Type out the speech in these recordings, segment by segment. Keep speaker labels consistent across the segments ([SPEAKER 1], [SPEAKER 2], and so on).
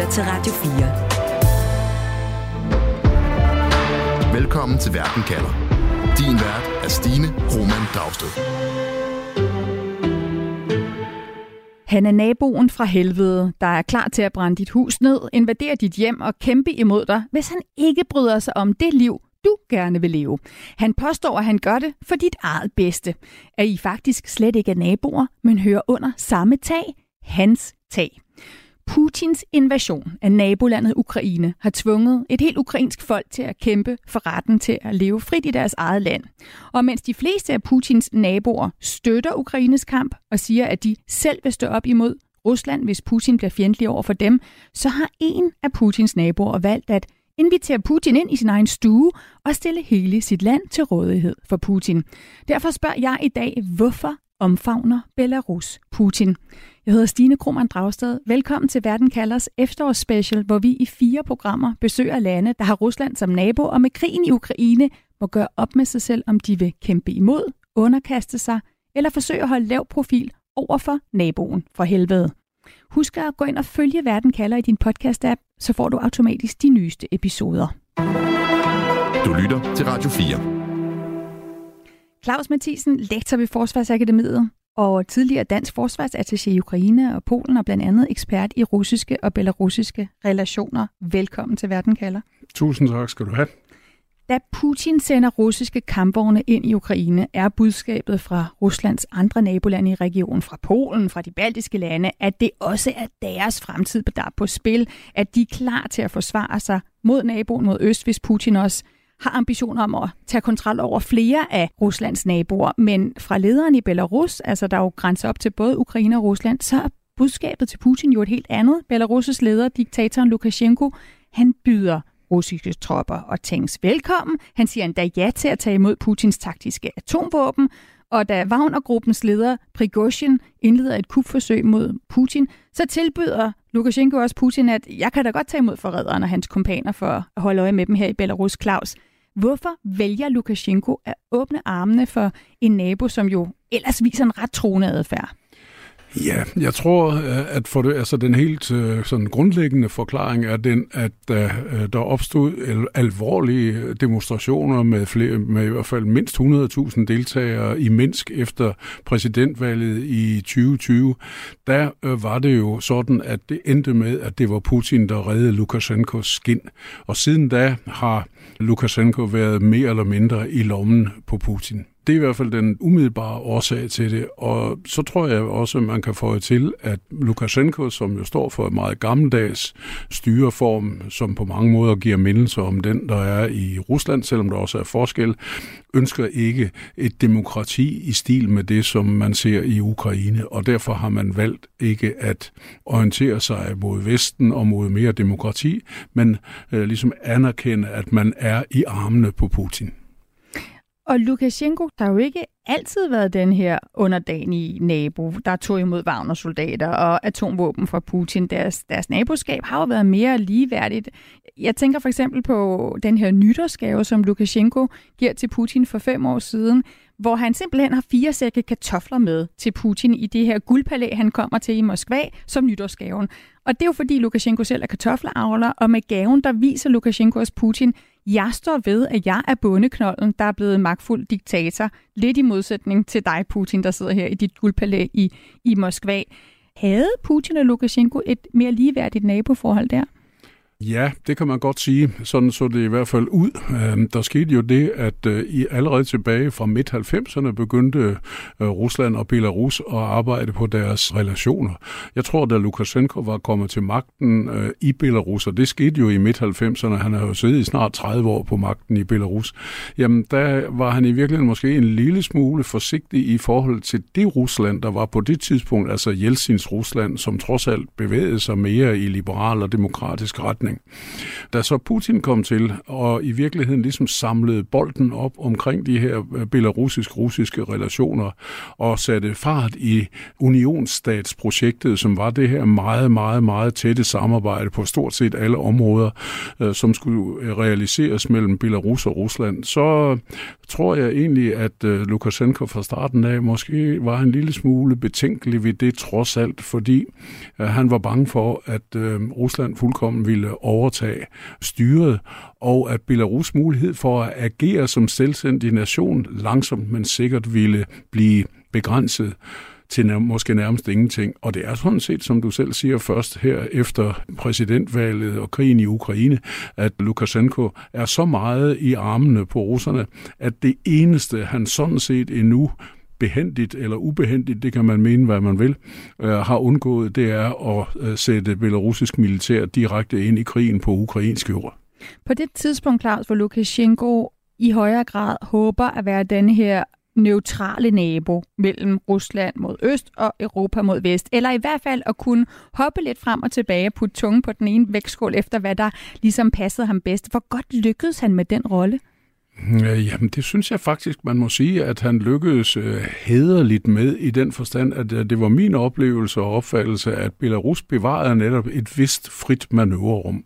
[SPEAKER 1] lytter til Radio 4.
[SPEAKER 2] Velkommen til Verden kalder. Din vært er Stine Roman Dragsted.
[SPEAKER 3] Han er naboen fra helvede, der er klar til at brænde dit hus ned, invadere dit hjem og kæmpe imod dig, hvis han ikke bryder sig om det liv, du gerne vil leve. Han påstår, at han gør det for dit eget bedste. At I faktisk slet ikke er naboer, men hører under samme tag, hans tag. Putins invasion af nabolandet Ukraine har tvunget et helt ukrainsk folk til at kæmpe for retten til at leve frit i deres eget land. Og mens de fleste af Putins naboer støtter Ukraines kamp og siger, at de selv vil stå op imod Rusland, hvis Putin bliver fjendtlig over for dem, så har en af Putins naboer valgt at invitere Putin ind i sin egen stue og stille hele sit land til rådighed for Putin. Derfor spørger jeg i dag, hvorfor omfavner Belarus Putin? Jeg hedder Stine Krohmann Dragsted. Velkommen til Verden Kalders efterårsspecial, hvor vi i fire programmer besøger lande, der har Rusland som nabo, og med krigen i Ukraine må gøre op med sig selv, om de vil kæmpe imod, underkaste sig eller forsøge at holde lav profil over for naboen for helvede. Husk at gå ind og følge Verden Kalder i din podcast-app, så får du automatisk de nyeste episoder.
[SPEAKER 2] Du lytter til Radio 4.
[SPEAKER 3] Claus Mathisen, lektor ved Forsvarsakademiet og tidligere dansk forsvarsattaché i Ukraine og Polen og blandt andet ekspert i russiske og belarusiske relationer. Velkommen til Verden kalder.
[SPEAKER 4] Tusind tak skal du have.
[SPEAKER 3] Da Putin sender russiske kampvogne ind i Ukraine, er budskabet fra Ruslands andre nabolande i regionen, fra Polen, fra de baltiske lande, at det også er deres fremtid, der er på spil, at de er klar til at forsvare sig mod naboen mod øst, hvis Putin også har ambitioner om at tage kontrol over flere af Ruslands naboer. Men fra lederen i Belarus, altså der jo grænser op til både Ukraine og Rusland, så er budskabet til Putin jo et helt andet. Belarus' leder, diktatoren Lukashenko, han byder russiske tropper og tanks velkommen. Han siger endda ja til at tage imod Putins taktiske atomvåben, og da Wagner-gruppens leder Prigozhin indleder et kupforsøg mod Putin, så tilbyder Lukashenko også Putin, at jeg kan da godt tage imod forræderen og hans kompaner for at holde øje med dem her i Belarus, Claus. Hvorfor vælger Lukashenko at åbne armene for en nabo, som jo ellers viser en ret troende adfærd?
[SPEAKER 4] Ja, jeg tror, øh, at for det, altså den helt øh, sådan grundlæggende forklaring er den, at øh, der opstod alvorlige demonstrationer med, flere, med i hvert fald mindst 100.000 deltagere i Minsk efter præsidentvalget i 2020, der var det jo sådan, at det endte med, at det var Putin, der reddede Lukashenkos skin. Og siden da har Lukashenko været mere eller mindre i lommen på Putin. Det er i hvert fald den umiddelbare årsag til det. Og så tror jeg også, at man kan få til, at Lukashenko, som jo står for en meget gammeldags styreform, som på mange måder giver mindelser om den, der er i Rusland, selvom der også er forskel, ønsker ikke et demokrati i stil med det, som man ser i Ukraine. Og derfor har man valgt ikke at orientere sig mod Vesten og mod mere demokrati, men øh, ligesom anerkende, at man er i armene på Putin.
[SPEAKER 3] Og Lukashenko, der har jo ikke altid været den her underdanige nabo, der tog imod Wagner-soldater og atomvåben fra Putin. Deres, deres naboskab har jo været mere ligeværdigt. Jeg tænker for eksempel på den her nytårsgave, som Lukashenko giver til Putin for fem år siden, hvor han simpelthen har fire sække kartofler med til Putin i det her guldpalæ, han kommer til i Moskva som nytårsgaven. Og det er jo fordi Lukashenko selv er kartofleavler, og med gaven, der viser Lukashenko også Putin, jeg står ved, at jeg er bondeknolden, der er blevet magtfuld diktator. Lidt i modsætning til dig, Putin, der sidder her i dit guldpalæ i, i Moskva. Havde Putin og Lukashenko et mere ligeværdigt naboforhold der?
[SPEAKER 4] Ja, det kan man godt sige. Sådan så det i hvert fald ud. Øhm, der skete jo det, at øh, i allerede tilbage fra midt-90'erne begyndte øh, Rusland og Belarus at arbejde på deres relationer. Jeg tror, da Lukashenko var kommet til magten øh, i Belarus, og det skete jo i midt-90'erne, han har jo siddet i snart 30 år på magten i Belarus, jamen der var han i virkeligheden måske en lille smule forsigtig i forhold til det Rusland, der var på det tidspunkt, altså Jeltsins Rusland, som trods alt bevægede sig mere i liberal og demokratisk retning beslutning. Da så Putin kom til, og i virkeligheden ligesom samlede bolden op omkring de her øh, belarusisk-russiske relationer, og satte fart i unionsstatsprojektet, som var det her meget, meget, meget tætte samarbejde på stort set alle områder, øh, som skulle øh, realiseres mellem Belarus og Rusland, så tror jeg egentlig, at Lukashenko fra starten af måske var en lille smule betænkelig ved det trods alt, fordi han var bange for, at Rusland fuldkommen ville overtage styret, og at Belarus mulighed for at agere som selvstændig nation langsomt, men sikkert ville blive begrænset til nær- måske nærmest ingenting. Og det er sådan set, som du selv siger først her efter præsidentvalget og krigen i Ukraine, at Lukashenko er så meget i armene på russerne, at det eneste, han sådan set endnu behendigt eller ubehendigt, det kan man mene, hvad man vil, øh, har undgået, det er at øh, sætte belarusisk militær direkte ind i krigen på ukrainsk jord.
[SPEAKER 3] På det tidspunkt, Claus, hvor Lukashenko i højere grad håber at være denne her neutrale nabo mellem Rusland mod øst og Europa mod vest, eller i hvert fald at kunne hoppe lidt frem og tilbage på putte tunge på den ene vægtskål efter, hvad der ligesom passede ham bedst. Hvor godt lykkedes han med den rolle?
[SPEAKER 4] Øh, jamen, det synes jeg faktisk, man må sige, at han lykkedes øh, hederligt med i den forstand, at øh, det var min oplevelse og opfattelse, at Belarus bevarede netop et vist frit manøvrerum.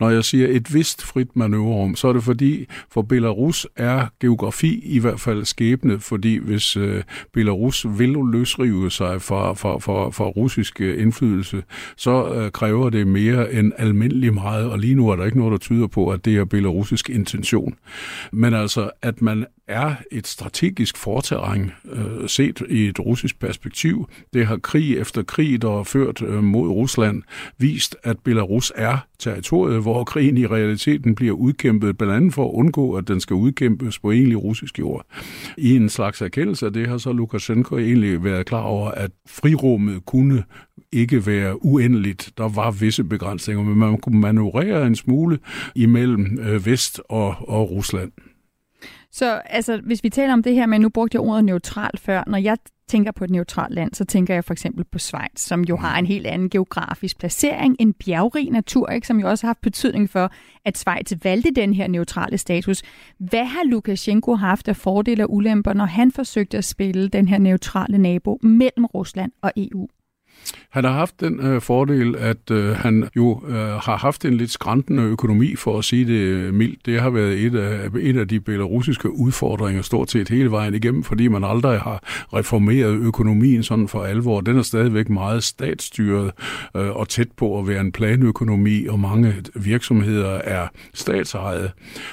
[SPEAKER 4] Når jeg siger et vist frit manøvrerum, så er det fordi, for Belarus er geografi i hvert fald skæbne, fordi hvis øh, Belarus vil løsrive sig fra, fra, fra, fra russisk øh, indflydelse, så øh, kræver det mere end almindelig meget, og lige nu er der ikke noget, der tyder på, at det er belarusisk intention. Men altså, at man er et strategisk forterræn øh, set i et russisk perspektiv. Det har krig efter krig, der er ført øh, mod Rusland, vist, at Belarus er territoriet, hvor krigen i realiteten bliver udkæmpet, blandt andet for at undgå, at den skal udkæmpes på egentlig russisk jord. I en slags erkendelse af det har så Lukashenko egentlig været klar over, at frirummet kunne ikke være uendeligt. Der var visse begrænsninger, men man kunne manøvrere en smule imellem øh, Vest og, og Rusland.
[SPEAKER 3] Så altså, hvis vi taler om det her med, nu brugte jeg ordet neutral før, når jeg tænker på et neutralt land, så tænker jeg for eksempel på Schweiz, som jo har en helt anden geografisk placering, en bjergrig natur, ikke, som jo også har haft betydning for, at Schweiz valgte den her neutrale status. Hvad har Lukashenko haft af fordele og ulemper, når han forsøgte at spille den her neutrale nabo mellem Rusland og EU?
[SPEAKER 4] Han har haft den øh, fordel, at øh, han jo øh, har haft en lidt skræntende økonomi, for at sige det øh, mildt. Det har været et af, et af de belarusiske udfordringer stort set hele vejen igennem, fordi man aldrig har reformeret økonomien sådan for alvor. Den er stadigvæk meget statsstyret øh, og tæt på at være en planøkonomi, og mange virksomheder er statsejede.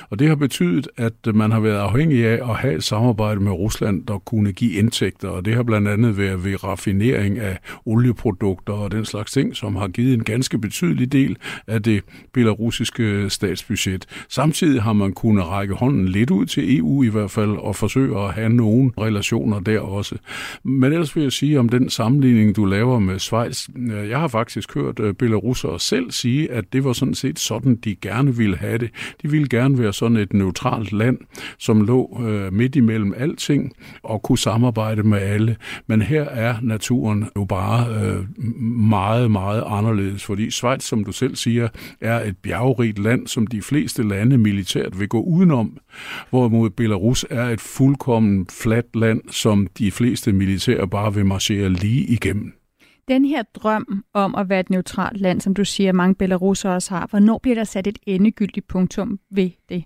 [SPEAKER 4] Og det har betydet, at man har været afhængig af at have et samarbejde med Rusland, der kunne give indtægter, og det har blandt andet været ved raffinering af olie olieprodukter og den slags ting, som har givet en ganske betydelig del af det belarusiske statsbudget. Samtidig har man kunnet række hånden lidt ud til EU i hvert fald og forsøge at have nogle relationer der også. Men ellers vil jeg sige om den sammenligning, du laver med Schweiz. Jeg har faktisk hørt øh, belarusere selv sige, at det var sådan set sådan, de gerne ville have det. De ville gerne være sådan et neutralt land, som lå øh, midt imellem alting og kunne samarbejde med alle. Men her er naturen jo bare øh, øh, meget, meget anderledes, fordi Schweiz, som du selv siger, er et bjergrigt land, som de fleste lande militært vil gå udenom, hvorimod Belarus er et fuldkommen fladt land, som de fleste militære bare vil marchere lige igennem.
[SPEAKER 3] Den her drøm om at være et neutralt land, som du siger, mange belarusere også har, hvornår bliver der sat et endegyldigt punktum ved det?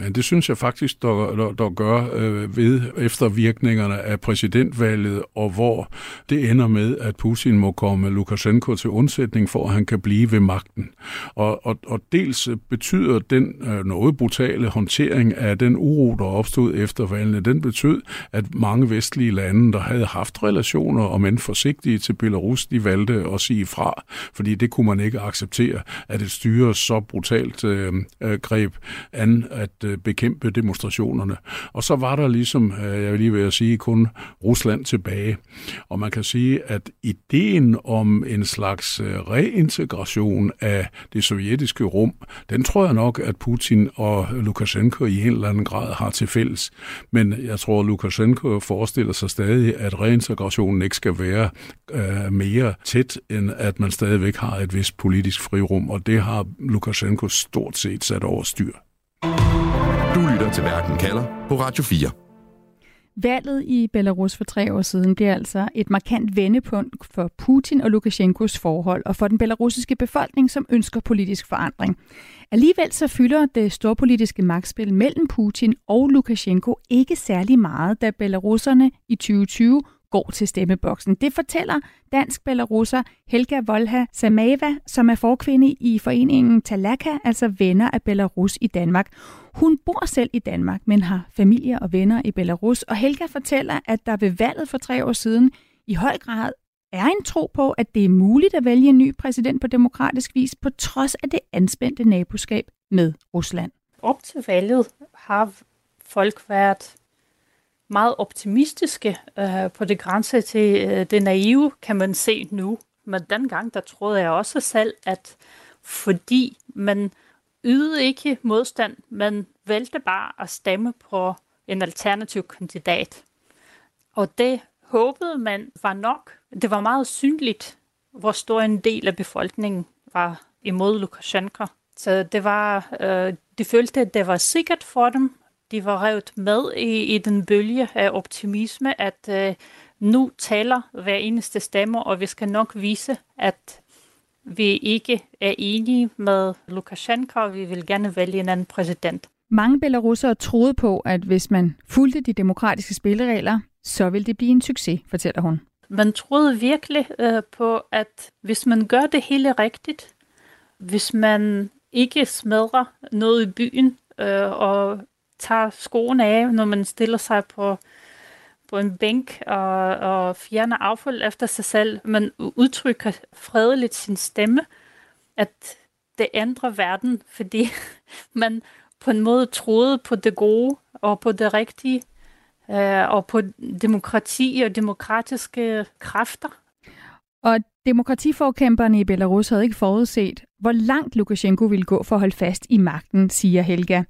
[SPEAKER 4] Ja, det synes jeg faktisk, der, der, der gør øh, ved eftervirkningerne af præsidentvalget, og hvor det ender med, at Putin må komme Lukashenko til undsætning, for at han kan blive ved magten. Og, og, og dels betyder den øh, noget brutale håndtering af den uro, der opstod efter valgene, den betød, at mange vestlige lande, der havde haft relationer, om end forsigtige til Belarus, de valgte at sige fra, fordi det kunne man ikke acceptere, at et styre så brutalt øh, øh greb an, at øh, bekæmpe demonstrationerne. Og så var der ligesom, øh, jeg vil lige ved at sige, kun Rusland tilbage. Og man kan sige, at ideen om en slags øh, reintegration af det sovjetiske rum, den tror jeg nok, at Putin og Lukashenko i en eller anden grad har til fælles. Men jeg tror, at Lukashenko forestiller sig stadig, at reintegrationen ikke skal være øh, mere tæt, end at man stadigvæk har et vist politisk frirum, og det har Lukashenko stort set sat over styr.
[SPEAKER 2] Lytter til Verden kalder på Radio 4.
[SPEAKER 3] Valget i Belarus for tre år siden bliver altså et markant vendepunkt for Putin og Lukashenkos forhold, og for den belarusiske befolkning, som ønsker politisk forandring. Alligevel så fylder det storpolitiske magtspil mellem Putin og Lukashenko ikke særlig meget, da belarusserne i 2020 går til stemmeboksen. Det fortæller dansk belarusser Helga Volha Samava, som er forkvinde i foreningen Talaka, altså venner af Belarus i Danmark. Hun bor selv i Danmark, men har familie og venner i Belarus, og Helga fortæller, at der ved valget for tre år siden i høj grad er en tro på, at det er muligt at vælge en ny præsident på demokratisk vis, på trods af det anspændte naboskab med Rusland.
[SPEAKER 5] Op til valget har folk været meget optimistiske øh, på det grænse til øh, det naive, kan man se nu. Men dengang, der troede jeg også selv, at fordi man ydede ikke modstand, man valgte bare at stemme på en alternativ kandidat. Og det håbede man var nok. Det var meget synligt, hvor stor en del af befolkningen var imod Lukashenko. Så det var, øh, de følte, at det var sikkert for dem, de var revet med i, i den bølge af optimisme, at øh, nu taler hver eneste stemme, og vi skal nok vise, at vi ikke er enige med Lukashenko, og vi vil gerne vælge en anden præsident.
[SPEAKER 3] Mange belarusere troede på, at hvis man fulgte de demokratiske spilleregler, så ville det blive en succes, fortæller hun.
[SPEAKER 5] Man troede virkelig øh, på, at hvis man gør det hele rigtigt, hvis man ikke smadrer noget i byen, øh, og tager skoene af, når man stiller sig på, på en bænk og, og fjerner affald efter sig selv. Man udtrykker fredeligt sin stemme, at det ændrer verden, fordi man på en måde troede på det gode og på det rigtige, øh, og på demokrati og demokratiske kræfter.
[SPEAKER 3] Og demokratiforkæmperne i Belarus havde ikke forudset, hvor langt Lukashenko ville gå for at holde fast i magten, siger Helga.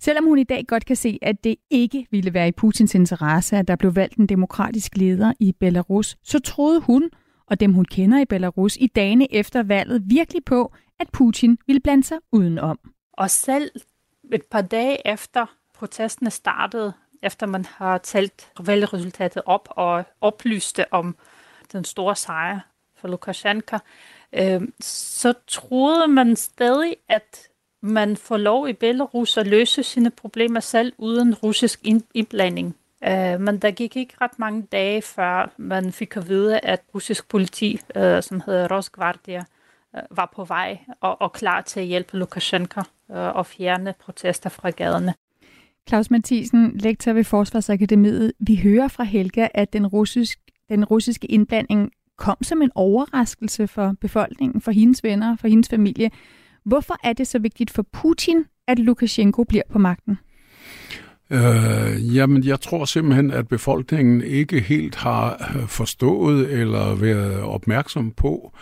[SPEAKER 3] Selvom hun i dag godt kan se, at det ikke ville være i Putins interesse, at der blev valgt en demokratisk leder i Belarus, så troede hun og dem hun kender i Belarus i dagene efter valget virkelig på, at Putin ville blande sig udenom.
[SPEAKER 5] Og selv et par dage efter protesterne startede, efter man har talt valgresultatet op og oplyste om den store sejr for Lukashenko, øh, så troede man stadig, at man får lov i Belarus at løse sine problemer selv uden russisk indblanding. Uh, men der gik ikke ret mange dage, før man fik at vide, at russisk politi, øh, som hedder Rosgvardia, øh, var på vej og, og klar til at hjælpe Lukashenko uh, og fjerne protester fra gaderne.
[SPEAKER 3] Claus Mathisen, lektor ved Forsvarsakademiet. Vi hører fra Helga, at den, russisk, den russiske indblanding kom som en overraskelse for befolkningen, for hendes venner, for hendes familie. Hvorfor er det så vigtigt for Putin, at Lukashenko bliver på magten?
[SPEAKER 4] Øh, jamen, jeg tror simpelthen, at befolkningen ikke helt har øh, forstået eller været opmærksom på,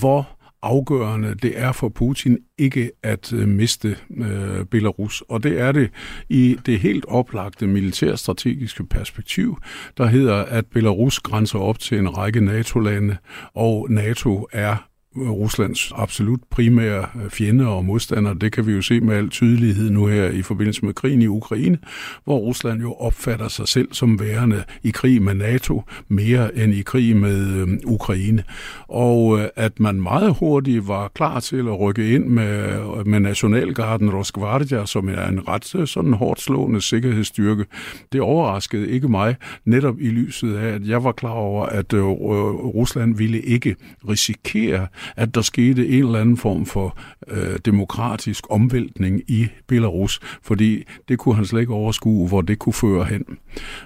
[SPEAKER 4] hvor afgørende det er for Putin ikke at øh, miste øh, Belarus. Og det er det i det helt oplagte militærstrategiske perspektiv, der hedder, at Belarus grænser op til en række NATO-lande, og NATO er Ruslands absolut primære øh, fjende og modstander. Det kan vi jo se med al tydelighed nu her i forbindelse med krigen i Ukraine, hvor Rusland jo opfatter sig selv som værende i krig med NATO mere end i krig med øh, Ukraine. Og øh, at man meget hurtigt var klar til at rykke ind med, med Nationalgarden Rosgvardia, som er en ret sådan hårdt slående sikkerhedsstyrke, det overraskede ikke mig, netop i lyset af, at jeg var klar over, at Rusland ville ikke risikere at der skete en eller anden form for øh, demokratisk omvæltning i Belarus, fordi det kunne han slet ikke overskue, hvor det kunne føre hen.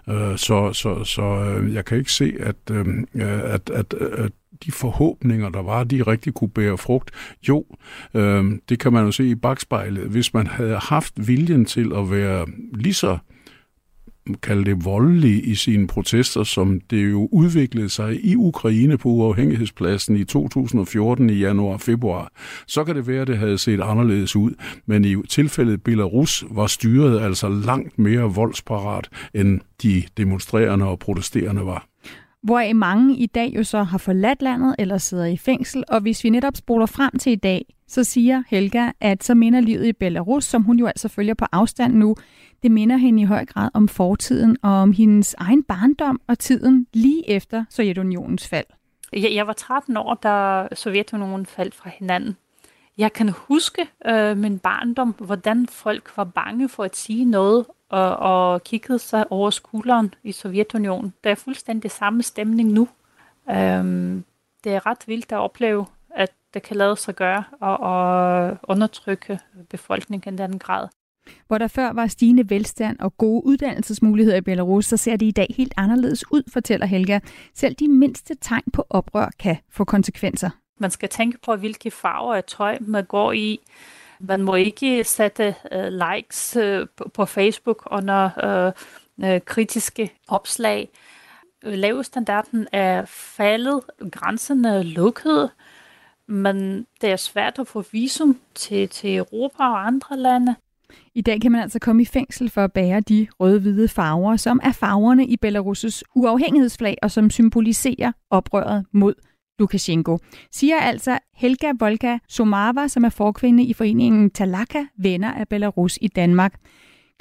[SPEAKER 4] Øh, så så, så øh, jeg kan ikke se, at, øh, øh at, at, øh, at de forhåbninger, der var, de rigtig kunne bære frugt. Jo, øh, det kan man jo se i bagspejlet. Hvis man havde haft viljen til at være lige så kalde det voldelig i sine protester, som det jo udviklede sig i Ukraine på uafhængighedspladsen i 2014 i januar og februar, så kan det være, at det havde set anderledes ud. Men i tilfældet Belarus var styret altså langt mere voldsparat, end de demonstrerende og protesterende var
[SPEAKER 3] hvor mange i dag jo så har forladt landet eller sidder i fængsel. Og hvis vi netop spoler frem til i dag, så siger Helga, at så minder livet i Belarus, som hun jo altså følger på afstand nu, det minder hende i høj grad om fortiden og om hendes egen barndom og tiden lige efter Sovjetunionens fald.
[SPEAKER 5] Jeg, jeg var 13 år, da Sovjetunionen faldt fra hinanden. Jeg kan huske øh, min barndom, hvordan folk var bange for at sige noget og, og kiggede sig over skulderen i Sovjetunionen. Der er fuldstændig samme stemning nu. Øhm, det er ret vildt at opleve, at det kan lade sig gøre og, og undertrykke befolkningen i den grad.
[SPEAKER 3] Hvor der før var stigende velstand og gode uddannelsesmuligheder i Belarus, så ser det i dag helt anderledes ud, fortæller Helga. Selv de mindste tegn på oprør kan få konsekvenser.
[SPEAKER 5] Man skal tænke på, hvilke farver af tøj man går i. Man må ikke sætte uh, likes uh, på Facebook under uh, uh, kritiske opslag. Levestandarden er faldet, grænserne er lukket, men det er svært at få visum til, til Europa og andre lande.
[SPEAKER 3] I dag kan man altså komme i fængsel for at bære de røde-hvide farver, som er farverne i Belarus' uafhængighedsflag og som symboliserer oprøret mod Lukashenko, siger altså Helga Volga Somava, som er forkvinde i foreningen Talaka, venner af Belarus i Danmark.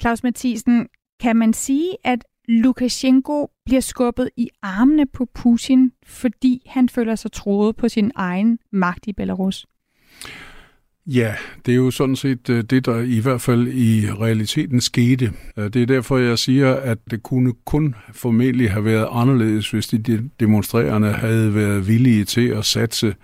[SPEAKER 3] Claus Mathisen, kan man sige, at Lukashenko bliver skubbet i armene på Putin, fordi han føler sig troet på sin egen magt i Belarus?
[SPEAKER 4] Ja, det er jo sådan set øh, det, der i hvert fald i realiteten skete. Øh, det er derfor, jeg siger, at det kunne kun formentlig have været anderledes, hvis de demonstrerende havde været villige til at satse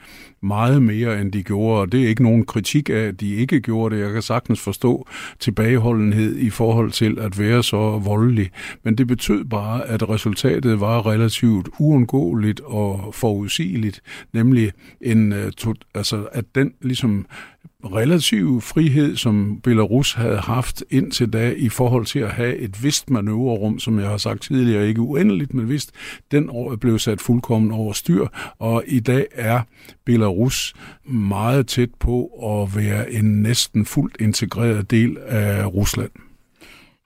[SPEAKER 4] meget mere, end de gjorde, og det er ikke nogen kritik af, at de ikke gjorde det. Jeg kan sagtens forstå tilbageholdenhed i forhold til at være så voldelig, men det betød bare, at resultatet var relativt uundgåeligt og forudsigeligt, nemlig en, øh, altså, at den ligesom relativ frihed, som Belarus havde haft indtil da i forhold til at have et vist manøvrerum, som jeg har sagt tidligere, ikke uendeligt, men vist, den år blev sat fuldkommen over styr, og i dag er Belarus meget tæt på at være en næsten fuldt integreret del af Rusland.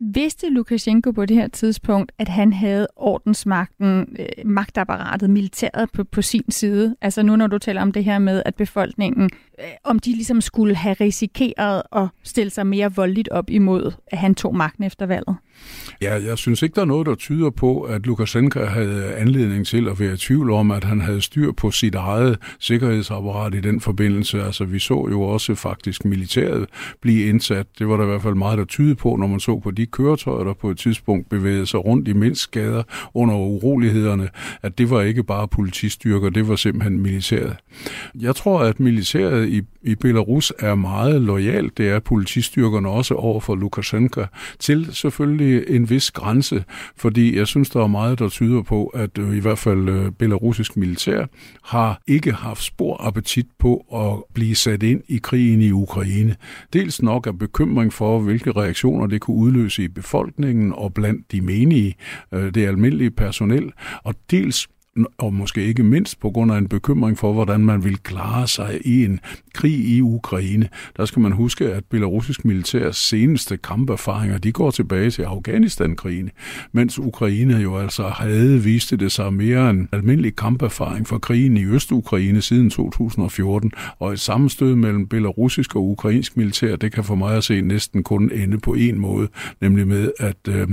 [SPEAKER 3] Vidste Lukashenko på det her tidspunkt, at han havde ordensmagten, øh, magtapparatet, militæret på, på sin side? Altså nu når du taler om det her med, at befolkningen, Øh, om de ligesom skulle have risikeret at stille sig mere voldeligt op imod, at han tog magten efter valget?
[SPEAKER 4] Ja, jeg synes ikke, der er noget, der tyder på, at Lukashenko havde anledning til at være i tvivl om, at han havde styr på sit eget sikkerhedsapparat i den forbindelse. Altså, vi så jo også faktisk militæret blive indsat. Det var der i hvert fald meget, der tyder på, når man så på de køretøjer, der på et tidspunkt bevægede sig rundt i Minsk-gader under urolighederne, at det var ikke bare politistyrker, det var simpelthen militæret. Jeg tror, at militæret i, i Belarus er meget lojal, Det er politistyrkerne også over for Lukashenko til selvfølgelig en vis grænse, fordi jeg synes, der er meget, der tyder på, at øh, i hvert fald øh, belarusisk militær har ikke haft spor appetit på at blive sat ind i krigen i Ukraine. Dels nok af bekymring for, hvilke reaktioner det kunne udløse i befolkningen og blandt de menige, øh, det almindelige personel, og dels og måske ikke mindst på grund af en bekymring for, hvordan man vil klare sig i en krig i Ukraine. Der skal man huske, at belarusisk militærs seneste kamperfaringer, de går tilbage til Afghanistan-krigen, mens Ukraine jo altså havde vist det sig mere en almindelig kamperfaring for krigen i Øst-Ukraine siden 2014, og et sammenstød mellem belarusisk og ukrainsk militær, det kan for mig at se næsten kun ende på en måde, nemlig med, at øh,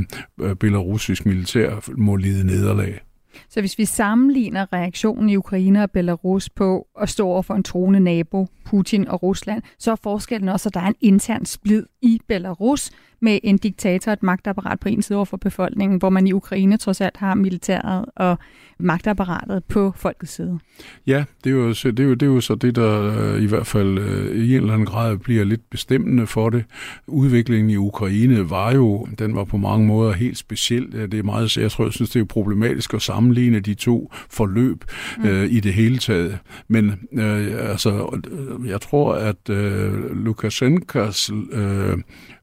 [SPEAKER 4] belarusisk militær må lide nederlag.
[SPEAKER 3] Så hvis vi sammenligner reaktionen i Ukraine og Belarus på at stå over for en troende nabo, Putin og Rusland, så er forskellen også, at der er en intern splid i Belarus med en diktator, et magtapparat på en side over for befolkningen, hvor man i Ukraine trods alt har militæret og magtapparatet på folkets side.
[SPEAKER 4] Ja, det er jo, det er jo, det er jo så det, der øh, i hvert fald øh, i en eller anden grad bliver lidt bestemmende for det. Udviklingen i Ukraine var jo, den var på mange måder helt speciel. Det er meget, jeg tror, jeg synes, det er problematisk at sammenligne de to forløb mm. øh, i det hele taget. Men øh, altså, jeg tror, at øh, Lukashenkas øh,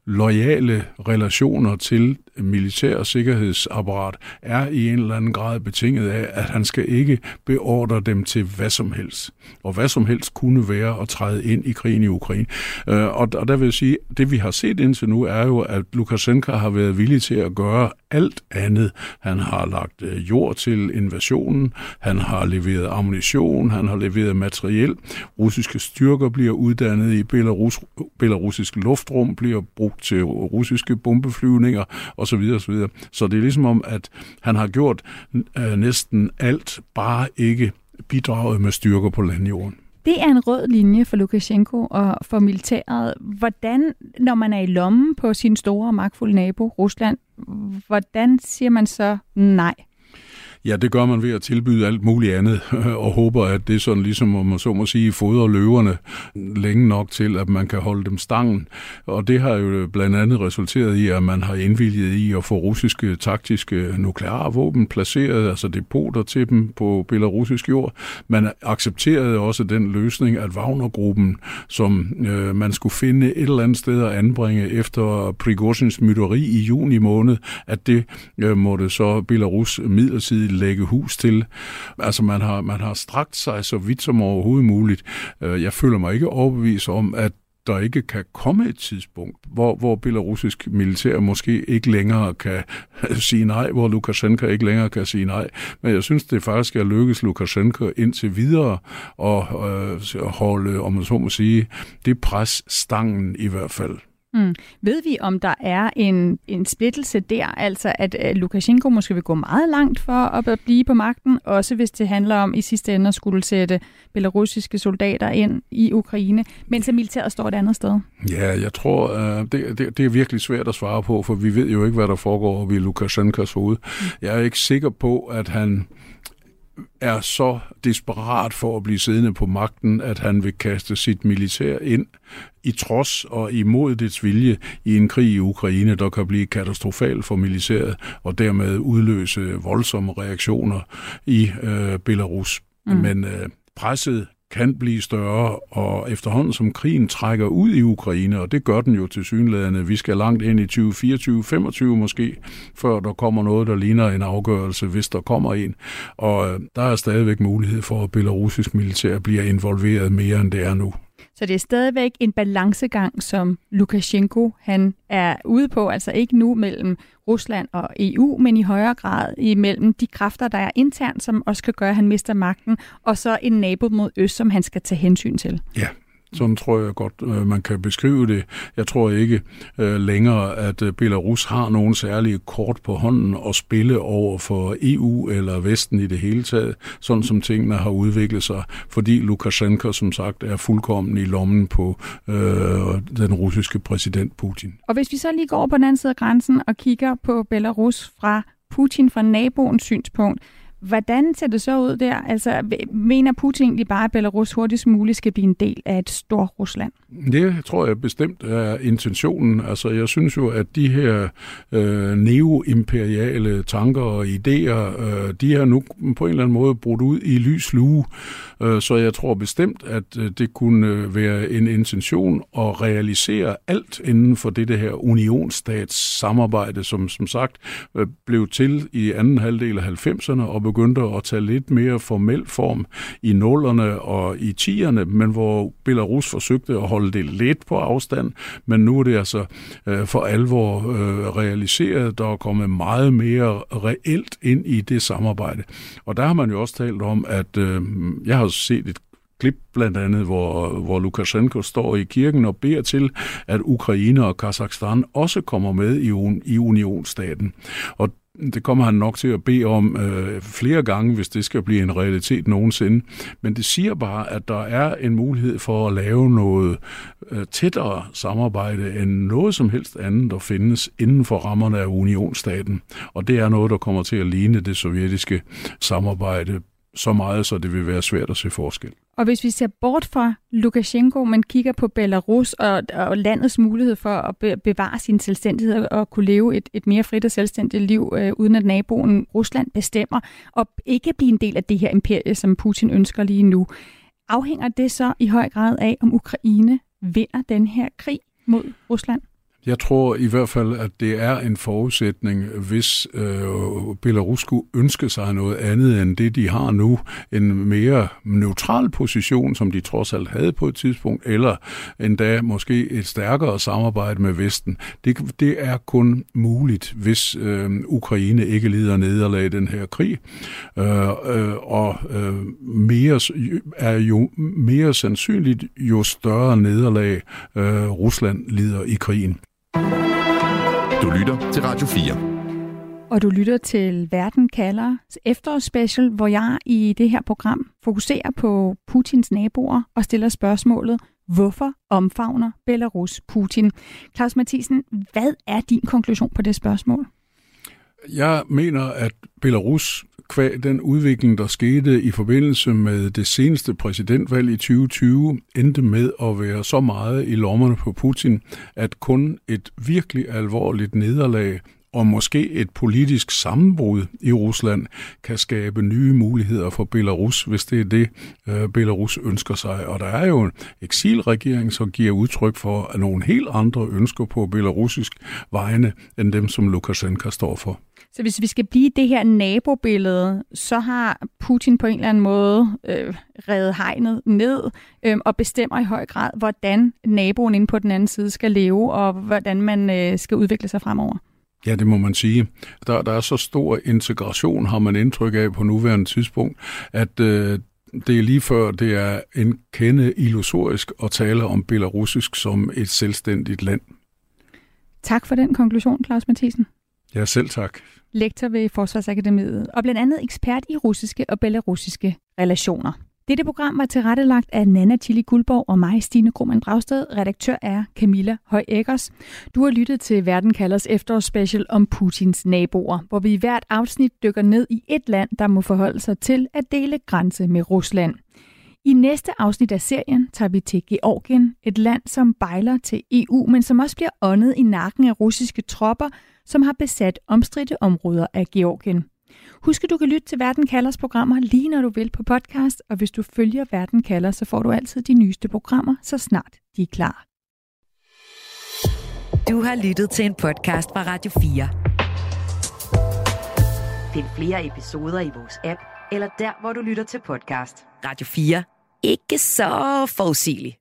[SPEAKER 4] lojale relationer til militær og sikkerhedsapparat er i en eller anden grad betinget af, at han skal ikke beordre dem til hvad som helst. Og hvad som helst kunne være at træde ind i krigen i Ukraine. Øh, og, og der vil jeg sige, det vi har set indtil nu er jo, at Lukashenko har været villig til at gøre alt andet. Han har lagt jord til invasionen, han har leveret ammunition, han har leveret materiel. Russiske styrker bliver uddannet i Belarus, belarusisk luftrum, bliver brugt til russiske bombeflyvninger og så videre, og så videre. Så det er ligesom om, at han har gjort øh, næsten alt, bare ikke bidraget med styrker på landjorden.
[SPEAKER 3] Det er en rød linje for Lukashenko og for militæret. Hvordan, når man er i lommen på sin store og magtfulde nabo, Rusland, hvordan siger man så nej?
[SPEAKER 4] Ja, det gør man ved at tilbyde alt muligt andet, og håber, at det sådan ligesom, om man så må sige, fodrer løverne længe nok til, at man kan holde dem stangen. Og det har jo blandt andet resulteret i, at man har indvilget i at få russiske taktiske nukleare våben placeret, altså depoter til dem på belarusisk jord. Man accepterede også den løsning, at Wagner-gruppen, som øh, man skulle finde et eller andet sted at anbringe efter Prigozhins mytteri i juni måned, at det øh, måtte så Belarus midlertidigt lægge hus til. Altså man har, man har strakt sig så vidt som overhovedet muligt. Øh, jeg føler mig ikke overbevist om, at der ikke kan komme et tidspunkt, hvor, hvor belarusisk militær måske ikke længere kan sige nej, hvor Lukashenko ikke længere kan sige nej. Men jeg synes, det faktisk er lykkedes Lukashenko indtil videre at øh, holde, om man så må sige, det pres stangen i hvert fald.
[SPEAKER 3] Mm. Ved vi, om der er en, en splittelse der, altså at uh, Lukashenko måske vil gå meget langt for at blive på magten, også hvis det handler om i sidste ende at skulle sætte belarusiske soldater ind i Ukraine, mens militæret står et andet sted?
[SPEAKER 4] Ja, jeg tror, uh, det, det, det er virkelig svært at svare på, for vi ved jo ikke, hvad der foregår ved Lukashenkos hoved. Mm. Jeg er ikke sikker på, at han er så desperat for at blive siddende på magten, at han vil kaste sit militær ind i trods og imod dets vilje i en krig i Ukraine, der kan blive katastrofal for militæret og dermed udløse voldsomme reaktioner i øh, Belarus. Mm. Men øh, presset kan blive større, og efterhånden som krigen trækker ud i Ukraine, og det gør den jo til synlædende, vi skal langt ind i 2024-25 måske, før der kommer noget, der ligner en afgørelse, hvis der kommer en. Og øh, der er stadigvæk mulighed for, at belarusisk militær bliver involveret mere, end det er nu.
[SPEAKER 3] Så det er stadigvæk en balancegang, som Lukashenko han er ude på, altså ikke nu mellem Rusland og EU, men i højere grad imellem de kræfter, der er internt, som også kan gøre, at han mister magten, og så en nabo mod øst, som han skal tage hensyn til.
[SPEAKER 4] Ja, sådan tror jeg godt, øh, man kan beskrive det. Jeg tror ikke øh, længere, at øh, Belarus har nogen særlige kort på hånden at spille over for EU eller Vesten i det hele taget, sådan som tingene har udviklet sig, fordi Lukashenko som sagt er fuldkommen i lommen på øh, den russiske præsident Putin.
[SPEAKER 3] Og hvis vi så lige går på den anden side af grænsen og kigger på Belarus fra Putin fra naboens synspunkt, Hvordan ser det så ud der? Altså, mener Putin egentlig bare, at Belarus hurtigst muligt skal blive en del af et stort Rusland?
[SPEAKER 4] Det tror jeg bestemt er intentionen. Altså, jeg synes jo, at de her øh, neoimperiale tanker og idéer, øh, de har nu på en eller anden måde brudt ud i lys lue. Øh, så jeg tror bestemt, at øh, det kunne øh, være en intention at realisere alt inden for det, det her unionsstats samarbejde, som som sagt øh, blev til i anden halvdel af 90'erne og begyndte at tage lidt mere formel form i nullerne og i tierne, men hvor Belarus forsøgte at holde det lidt på afstand, men nu er det altså øh, for alvor øh, realiseret. Der er kommet meget mere reelt ind i det samarbejde. Og der har man jo også talt om, at øh, jeg har set et klip blandt andet, hvor, hvor Lukashenko står i kirken og beder til, at Ukraine og Kazakhstan også kommer med i, i unionsstaten. Og det kommer han nok til at bede om øh, flere gange, hvis det skal blive en realitet nogensinde. Men det siger bare, at der er en mulighed for at lave noget øh, tættere samarbejde end noget som helst andet, der findes inden for rammerne af unionstaten. Og det er noget, der kommer til at ligne det sovjetiske samarbejde så meget, så det vil være svært at se forskel.
[SPEAKER 3] Og hvis vi ser bort fra Lukashenko, men kigger på Belarus og, og landets mulighed for at be, bevare sin selvstændighed og kunne leve et, et mere frit og selvstændigt liv, øh, uden at naboen Rusland bestemmer, og ikke blive en del af det her imperie, som Putin ønsker lige nu, afhænger det så i høj grad af, om Ukraine vinder den her krig mod Rusland?
[SPEAKER 4] Jeg tror i hvert fald, at det er en forudsætning, hvis øh, Belarus skulle ønske sig noget andet end det, de har nu. En mere neutral position, som de trods alt havde på et tidspunkt, eller endda måske et stærkere samarbejde med Vesten. Det, det er kun muligt, hvis øh, Ukraine ikke lider nederlag i den her krig. Øh, øh, og øh, mere, er jo mere sandsynligt, jo større nederlag øh, Rusland lider i krigen.
[SPEAKER 2] Du lytter til Radio 4.
[SPEAKER 3] Og du lytter til Verden kalder efterårsspecial, hvor jeg i det her program fokuserer på Putins naboer og stiller spørgsmålet, hvorfor omfavner Belarus Putin? Claus Mathisen, hvad er din konklusion på det spørgsmål?
[SPEAKER 4] Jeg mener, at Belarus kvæg den udvikling, der skete i forbindelse med det seneste præsidentvalg i 2020, endte med at være så meget i lommerne på Putin, at kun et virkelig alvorligt nederlag og måske et politisk sammenbrud i Rusland kan skabe nye muligheder for Belarus, hvis det er det, øh, Belarus ønsker sig. Og der er jo en eksilregering, som giver udtryk for nogle helt andre ønsker på belarusisk vegne, end dem, som Lukashenko står for.
[SPEAKER 3] Så hvis vi skal blive det her nabobillede, så har Putin på en eller anden måde øh, reddet hegnet ned øh, og bestemmer i høj grad, hvordan naboen inde på den anden side skal leve, og hvordan man øh, skal udvikle sig fremover.
[SPEAKER 4] Ja, det må man sige. Der, der er så stor integration, har man indtryk af på nuværende tidspunkt, at øh, det er lige før, det er en kende illusorisk at tale om belarusisk som et selvstændigt land.
[SPEAKER 3] Tak for den konklusion, Claus Mathisen.
[SPEAKER 4] Ja, selv tak.
[SPEAKER 3] Lektor ved Forsvarsakademiet og blandt andet ekspert i russiske og belarusiske relationer. Dette program var tilrettelagt af Nana Tilly Guldborg og mig, Stine Krohmann Dragsted. Redaktør er Camilla Høj Eggers. Du har lyttet til Verden kalders efterårsspecial om Putins naboer, hvor vi i hvert afsnit dykker ned i et land, der må forholde sig til at dele grænse med Rusland. I næste afsnit af serien tager vi til Georgien, et land, som bejler til EU, men som også bliver åndet i nakken af russiske tropper, som har besat omstridte områder af Georgien. Husk, at du kan lytte til Verden Kalders programmer lige når du vil på podcast, og hvis du følger Verden Kalder, så får du altid de nyeste programmer, så snart de er klar.
[SPEAKER 6] Du har lyttet til en podcast fra Radio 4. Find flere episoder i vores app, eller der, hvor du lytter til podcast. Radio 4. Ikke så forudsigeligt.